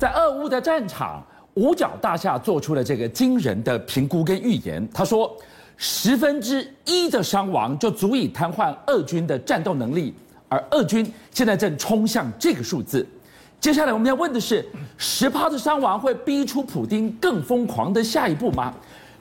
在俄乌的战场，五角大厦做出了这个惊人的评估跟预言。他说，十分之一的伤亡就足以瘫痪俄军的战斗能力，而俄军现在正冲向这个数字。接下来我们要问的是，十趴的伤亡会逼出普京更疯狂的下一步吗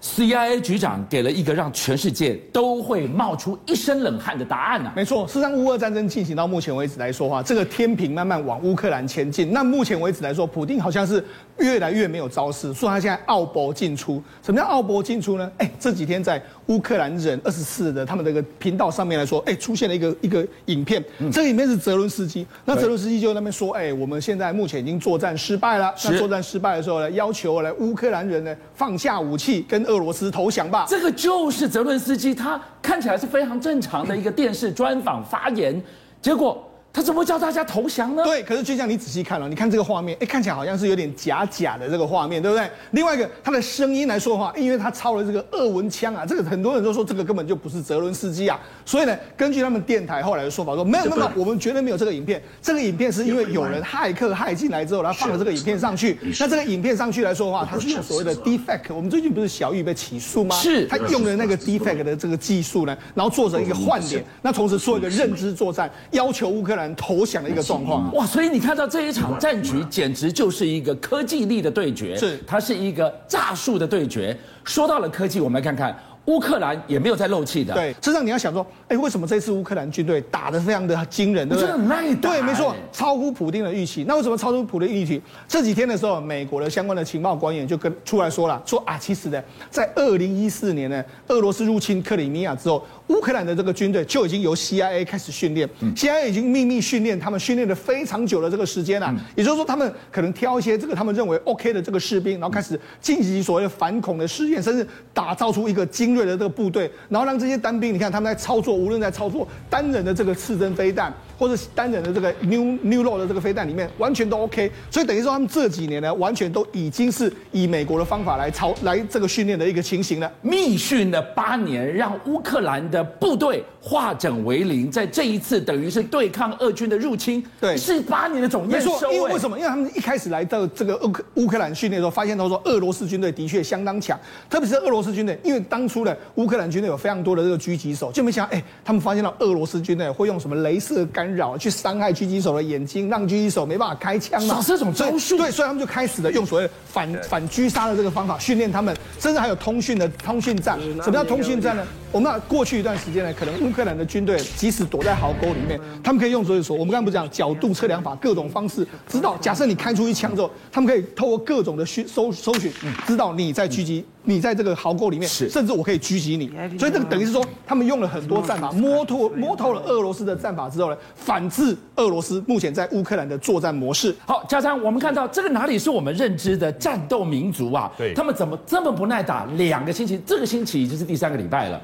？CIA 局长给了一个让全世界都会冒出一身冷汗的答案呢、啊。没错，事实上，乌俄战争进行到目前为止来说话，这个天平慢慢往乌克兰前进。那目前为止来说，普丁好像是越来越没有招式，说他现在奥博进出。什么叫奥博进出呢？哎，这几天在乌克兰人二十四的他们这个频道上面来说，哎，出现了一个一个影片。这个影片是泽伦斯基，那泽伦斯基就在那边说，哎，我们现在目前已经作战失败了。那作战失败的时候呢，要求来乌克兰人呢放下武器，跟俄罗斯投降吧，这个就是泽伦斯基，他看起来是非常正常的一个电视专访发言，结果。他怎么叫大家投降呢？对，可是就像你仔细看了，你看这个画面，哎，看起来好像是有点假假的这个画面，对不对？另外一个，他的声音来说的话，因为他抄了这个俄文腔啊，这个很多人都说这个根本就不是泽伦斯基啊，所以呢，根据他们电台后来的说法说，没有没有没有，我们绝对没有这个影片，这个影片是因为有人骇客骇进来之后，他放了这个影片上去。那这个影片上去来说的话，他是用所谓的 defect，我们最近不是小玉被起诉吗？是，他用的那个 defect 的这个技术呢，然后做成一个换脸，那同时做一个认知作战，要求乌克兰投降的一个。状况哇，所以你看到这一场战局，简直就是一个科技力的对决，是它是一个诈术的对决。说到了科技，我们来看看。乌克兰也没有在漏气的。对，实际上你要想说，哎，为什么这次乌克兰军队打得非常的惊人，对不对？真的耐打。对，没错，超乎普丁的预期。那为什么超出普丁的预期？这几天的时候，美国的相关的情报官员就跟出来说了，说啊，其实呢，在二零一四年呢，俄罗斯入侵克里米亚之后，乌克兰的这个军队就已经由 CIA 开始训练，CIA 已经秘密训练他们，训练了非常久的这个时间了。嗯、也就是说，他们可能挑一些这个他们认为 OK 的这个士兵，然后开始进行所谓的反恐的试验，甚至打造出一个精锐的这个部队，然后让这些单兵，你看他们在操作，无论在操作单人的这个刺针飞弹，或者单人的这个 New New Road 的这个飞弹里面，完全都 OK。所以等于说他们这几年呢，完全都已经是以美国的方法来操来这个训练的一个情形了。密训了八年，让乌克兰的部队化整为零，在这一次等于是对抗俄军的入侵，对，是八年的总验收。没错，因为为什么？因为他们一开始来到这个乌克乌克兰训练的时候，发现他说俄罗斯军队的确相当强，特别是俄罗斯军队，因为当初的乌克兰军队有非常多的这个狙击手，就没想到，哎，他们发现到俄罗斯军队会用什么镭射干扰去伤害狙击手的眼睛，让狙击手没办法开枪嘛。这种招数，对，所以他们就开始了用所谓反反狙杀的这个方法训练他们，甚至还有通讯的通讯战。什么叫通讯战呢？我们过去一段时间呢，可能乌克兰的军队即使躲在壕沟里面，他们可以用所以说，我们刚刚不是讲角度测量法，各种方式知道，假设你开出一枪之后，他们可以透过各种的搜搜搜寻，知道你在狙击。你在这个壕沟里面，是甚至我可以狙击你，所以这个等于是说，他们用了很多战法，摸透摸透了俄罗斯的战法之后呢，反制俄罗斯目前在乌克兰的作战模式。好，加上，我们看到这个哪里是我们认知的战斗民族啊？对，他们怎么这么不耐打？两个星期，这个星期已经是第三个礼拜了，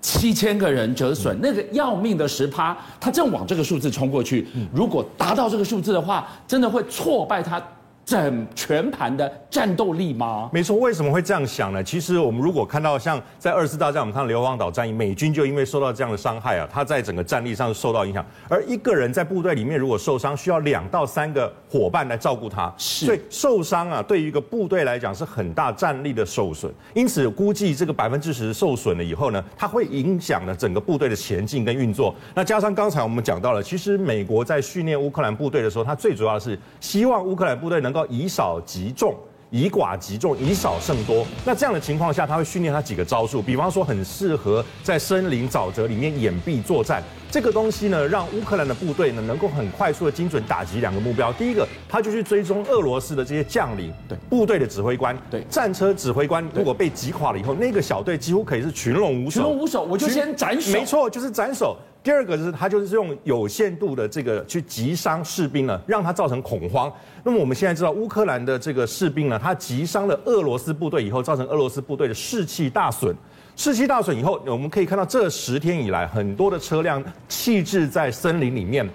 七千个人折损，那个要命的十趴，他正往这个数字冲过去。如果达到这个数字的话，真的会挫败他。整全盘的战斗力吗？没错，为什么会这样想呢？其实我们如果看到像在二次大战，我们看到硫磺岛战役，美军就因为受到这样的伤害啊，他在整个战力上受到影响。而一个人在部队里面如果受伤，需要两到三个伙伴来照顾他，是所以受伤啊，对于一个部队来讲是很大战力的受损。因此估计这个百分之十受损了以后呢，它会影响了整个部队的前进跟运作。那加上刚才我们讲到了，其实美国在训练乌克兰部队的时候，它最主要是希望乌克兰部队能够。以少击众，以寡击众，以少胜多。那这样的情况下，他会训练他几个招数，比方说很适合在森林沼泽里面掩蔽作战。这个东西呢，让乌克兰的部队呢能够很快速的精准打击两个目标。第一个，他就去追踪俄罗斯的这些将领，对部队的指挥官，对战车指挥官，如果被击垮了以后，那个小队几乎可以是群龙无首。群龙无首，我就先斩首。没错，就是斩首。第二个是，他就是用有限度的这个去击伤士兵呢，让他造成恐慌。那么我们现在知道，乌克兰的这个士兵呢，他击伤了俄罗斯部队以后，造成俄罗斯部队的士气大损。士气大损以后，我们可以看到这十天以来，很多的车辆弃置在森林里面，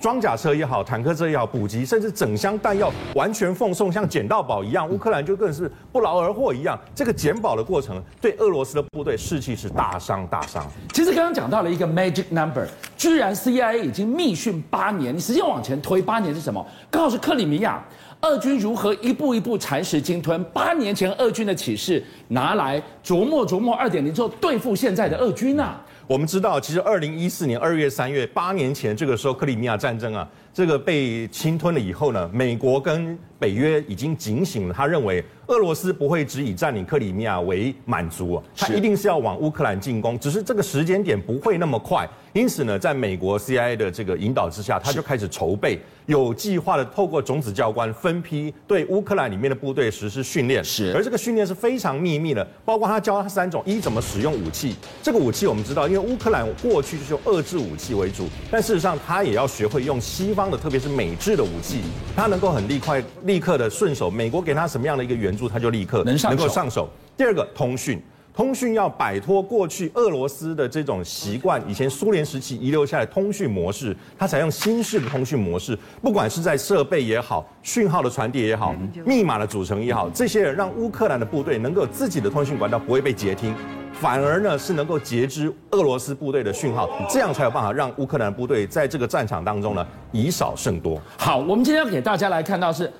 装甲车也好，坦克车也好，补给甚至整箱弹药完全奉送，像捡到宝一样。乌克兰就更是不劳而获一样。这个捡宝的过程，对俄罗斯的部队士气是大伤大伤。其实刚刚讲到了一个 magic number，居然 CIA 已经密训八年，你时间往前推八年是什么？刚好是克里米亚。俄军如何一步一步蚕食鲸吞？八年前俄军的启示拿来琢磨琢磨二点零之后对付现在的俄军啊！我们知道，其实二零一四年二月、三月，八年前这个时候，克里米亚战争啊，这个被侵吞了以后呢，美国跟北约已经警醒了，他认为俄罗斯不会只以占领克里米亚为满足，他一定是要往乌克兰进攻，只是这个时间点不会那么快。因此呢，在美国 CIA 的这个引导之下，他就开始筹备，有计划的透过种子教官分批对乌克兰里面的部队实施训练。是，而这个训练是非常秘密的，包括他教他三种：一，怎么使用武器。这个武器我们知道，因为乌克兰过去就是用遏制武器为主，但事实上他也要学会用西方的，特别是美制的武器，他能够很立快、立刻的顺手。美国给他什么样的一个援助，他就立刻能能够上手。第二个，通讯，通讯要摆脱过去俄罗斯的这种习惯，以前苏联时期遗留下来通讯模式，它采用新式的通讯模式，不管是在设备也好，讯号的传递也好，密码的组成也好，这些人让乌克兰的部队能够有自己的通讯管道不会被截听。反而呢是能够截肢俄罗斯部队的讯号，这样才有办法让乌克兰部队在这个战场当中呢以少胜多。好，我们今天要给大家来看到是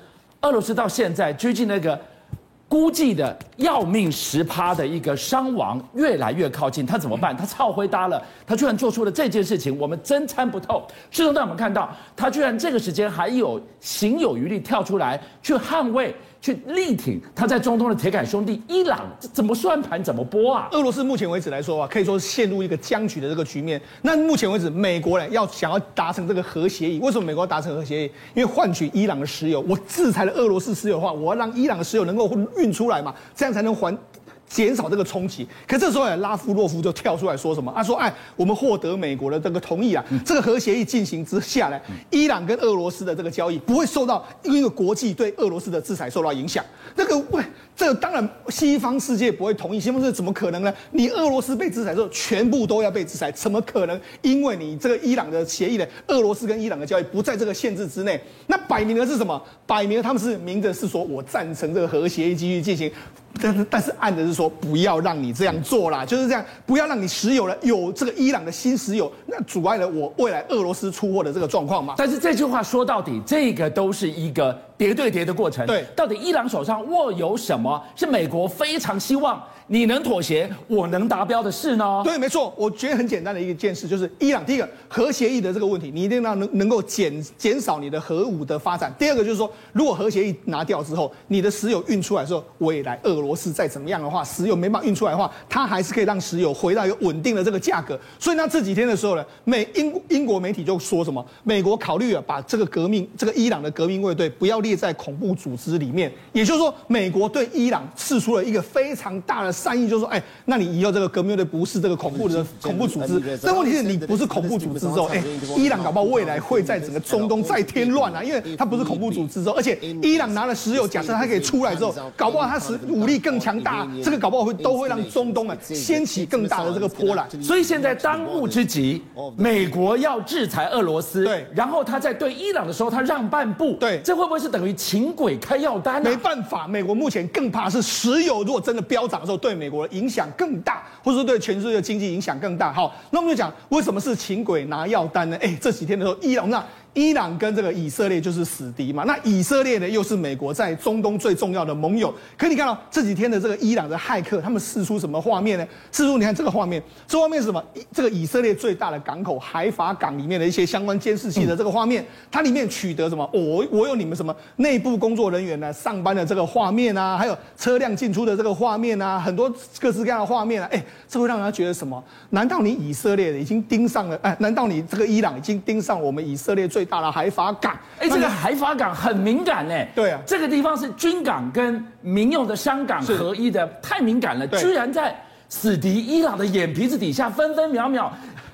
俄罗斯到现在究竟那个估计的要命十趴的一个伤亡越来越靠近，他怎么办？他超灰搭了，他居然做出了这件事情，我们真参不透。事实上，我们看到他居然这个时间还有行有余力跳出来去捍卫。去力挺他在中东的铁杆兄弟伊朗，这怎么算盘怎么拨啊？俄罗斯目前为止来说啊，可以说是陷入一个僵局的这个局面。那目前为止，美国呢要想要达成这个核协议，为什么美国要达成核协议？因为换取伊朗的石油，我制裁了俄罗斯石油的话，我要让伊朗的石油能够运出来嘛，这样才能还。减少这个冲击，可这时候拉夫洛夫就跳出来说什么？他说：“哎，我们获得美国的这个同意啊，这个核协议进行之下来，伊朗跟俄罗斯的这个交易不会受到因为国际对俄罗斯的制裁受到影响。那个喂，这个当然西方世界不会同意，西方世界怎么可能呢？你俄罗斯被制裁之后，全部都要被制裁，怎么可能？因为你这个伊朗的协议呢，俄罗斯跟伊朗的交易不在这个限制之内。那摆明了是什么？摆明了他们是明着是说我赞成这个核协议继续进行。”但是但是暗的是说不要让你这样做啦，就是这样，不要让你石油了有这个伊朗的新石油，那阻碍了我未来俄罗斯出货的这个状况嘛。但是这句话说到底，这个都是一个谍对叠的过程。对，到底伊朗手上握有什么是美国非常希望你能妥协，我能达标的事呢？对，没错，我觉得很简单的一件事就是伊朗第一个核协议的这个问题，你一定要能能够减减少你的核武的发展。第二个就是说，如果核协议拿掉之后，你的石油运出来的时候，未来俄罗斯再怎么样的话，石油没办法运出来的话，它还是可以让石油回到一个稳定的这个价格。所以那这几天的时候呢，美英英国媒体就说什么，美国考虑啊把这个革命这个伊朗的革命卫队不要列在恐怖组织里面，也就是说，美国对伊朗释出了一个非常大的善意，就是说，哎，那你以后这个革命卫队不是这个恐怖的恐怖组织，但问题是你不是恐怖组织之后，哎，伊朗搞不好未来会在整个中东再添乱啊，因为它不是恐怖组织之后，而且伊朗拿了石油，假设它可以出来之后，搞不好它是武力更强大。这个搞不好会都会让中东啊掀起更大的这个波澜，所以现在当务之急，美国要制裁俄罗斯，对，然后他在对伊朗的时候他让半步，对，这会不会是等于请鬼开药单？没办法，美国目前更怕是石油如果真的飙涨的时候，对美国的影响更大，或者说对全世界经济影响更大。好，那我们就讲为什么是请鬼拿药单呢？哎，这几天的时候，伊朗那。伊朗跟这个以色列就是死敌嘛，那以色列呢又是美国在中东最重要的盟友。可你看到这几天的这个伊朗的骇客，他们试出什么画面呢？试出你看这个画面，这画面是什么？这个以色列最大的港口海法港里面的一些相关监视器的这个画面，它里面取得什么？我我有你们什么内部工作人员呢上班的这个画面啊，还有车辆进出的这个画面啊，很多各式各样的画面啊，哎，这会让人家觉得什么？难道你以色列已经盯上了？哎，难道你这个伊朗已经盯上我们以色列最大的海法港，哎，这个海法港很敏感呢。对啊，这个地方是军港跟民用的香港合一的，太敏感了，居然在死敌伊朗的眼皮子底下分分秒秒。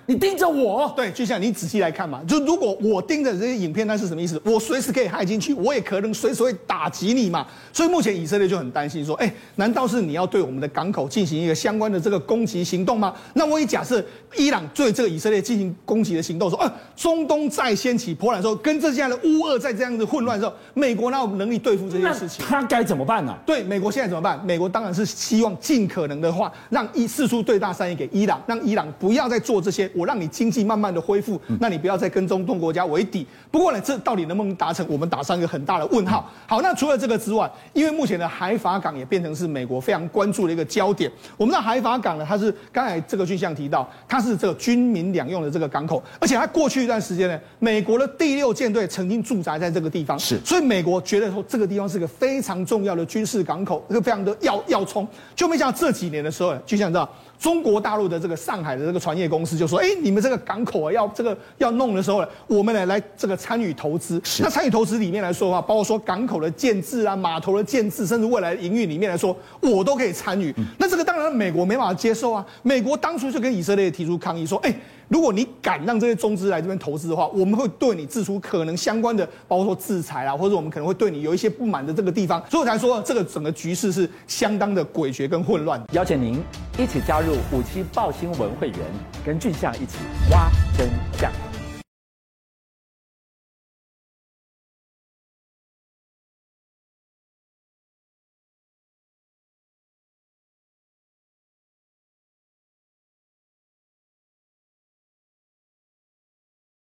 你盯着我，对，就像你仔细来看嘛，就如果我盯着这些影片，那是什么意思？我随时可以害进去，我也可能随时会打击你嘛。所以目前以色列就很担心，说，哎，难道是你要对我们的港口进行一个相关的这个攻击行动吗？那我也假设伊朗对这个以色列进行攻击的行动，说，呃，中东再掀起波澜的时候，跟这样的乌俄在这样子混乱的时候，美国哪有能力对付这件事情？他该怎么办呢？对，美国现在怎么办？美国当然是希望尽可能的话，让伊四出对大善意给伊朗，让伊朗不要再做这些我让你经济慢慢的恢复，那你不要再跟中东国家为敌。不过呢，这到底能不能达成，我们打上一个很大的问号。好，那除了这个之外，因为目前的海法港也变成是美国非常关注的一个焦点。我们的海法港呢，它是刚才这个军相提到，它是这个军民两用的这个港口，而且它过去一段时间呢，美国的第六舰队曾经驻扎在这个地方，是，所以美国觉得说这个地方是个非常重要的军事港口，这个非常的要要冲，就没想到这几年的时候，就像知道。中国大陆的这个上海的这个船业公司就说：“哎，你们这个港口啊，要这个要弄的时候呢，我们呢来这个参与投资。那参与投资里面来说的话，包括说港口的建制啊、码头的建制，甚至未来的营运里面来说，我都可以参与。那这个当然美国没办法接受啊。美国当初就跟以色列提出抗议说：，哎。”如果你敢让这些中资来这边投资的话，我们会对你制出可能相关的，包括说制裁啊，或者我们可能会对你有一些不满的这个地方，所以我才说这个整个局势是相当的诡谲跟混乱。邀请您一起加入五七报新闻会员，跟俊相一起挖真相。